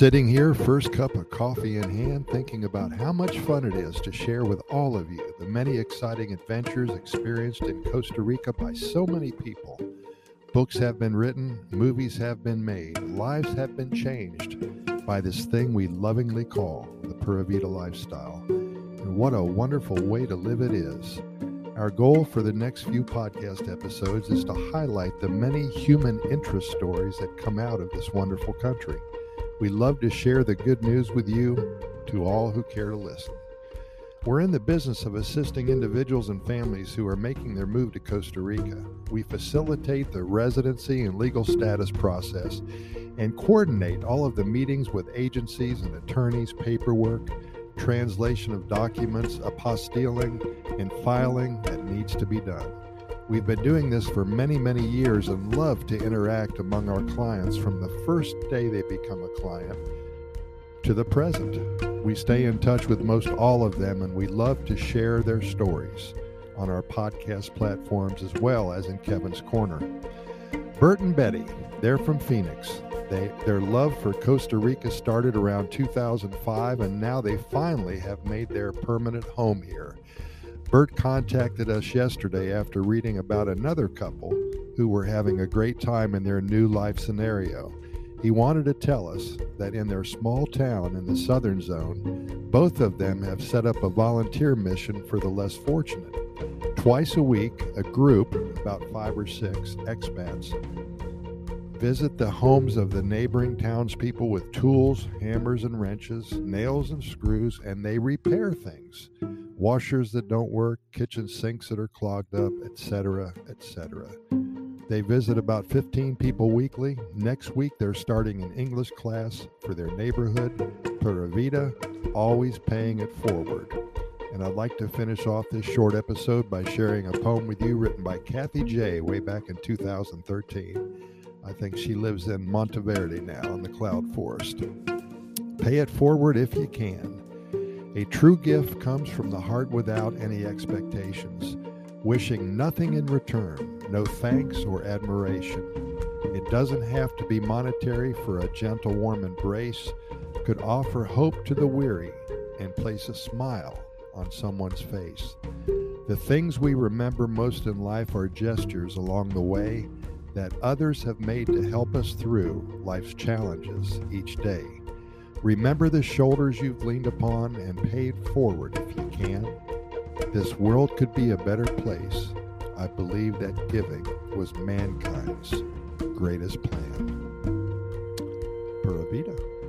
Sitting here, first cup of coffee in hand, thinking about how much fun it is to share with all of you the many exciting adventures experienced in Costa Rica by so many people. Books have been written, movies have been made, lives have been changed by this thing we lovingly call the Pura Vida lifestyle. And what a wonderful way to live it is. Our goal for the next few podcast episodes is to highlight the many human interest stories that come out of this wonderful country. We love to share the good news with you to all who care to listen. We're in the business of assisting individuals and families who are making their move to Costa Rica. We facilitate the residency and legal status process and coordinate all of the meetings with agencies and attorneys, paperwork, translation of documents, apostilling, and filing that needs to be done. We've been doing this for many, many years and love to interact among our clients from the first day they become a client to the present. We stay in touch with most all of them and we love to share their stories on our podcast platforms as well as in Kevin's Corner. Bert and Betty, they're from Phoenix. They, their love for Costa Rica started around 2005 and now they finally have made their permanent home here. Bert contacted us yesterday after reading about another couple who were having a great time in their new life scenario. He wanted to tell us that in their small town in the southern zone, both of them have set up a volunteer mission for the less fortunate. Twice a week, a group, about five or six expats, visit the homes of the neighboring townspeople with tools, hammers and wrenches, nails and screws, and they repair things washers that don't work, kitchen sinks that are clogged up, etc., etc. They visit about 15 people weekly. Next week, they're starting an English class for their neighborhood, Pura Vida, always paying it forward. And I'd like to finish off this short episode by sharing a poem with you written by Kathy J. way back in 2013. I think she lives in Monteverde now in the cloud forest. Pay it forward if you can. A true gift comes from the heart without any expectations, wishing nothing in return, no thanks or admiration. It doesn't have to be monetary for a gentle, warm embrace, could offer hope to the weary and place a smile on someone's face. The things we remember most in life are gestures along the way that others have made to help us through life's challenges each day. Remember the shoulders you've leaned upon and paid forward if you can. This world could be a better place. I believe that giving was mankind's greatest plan. Pura Vida.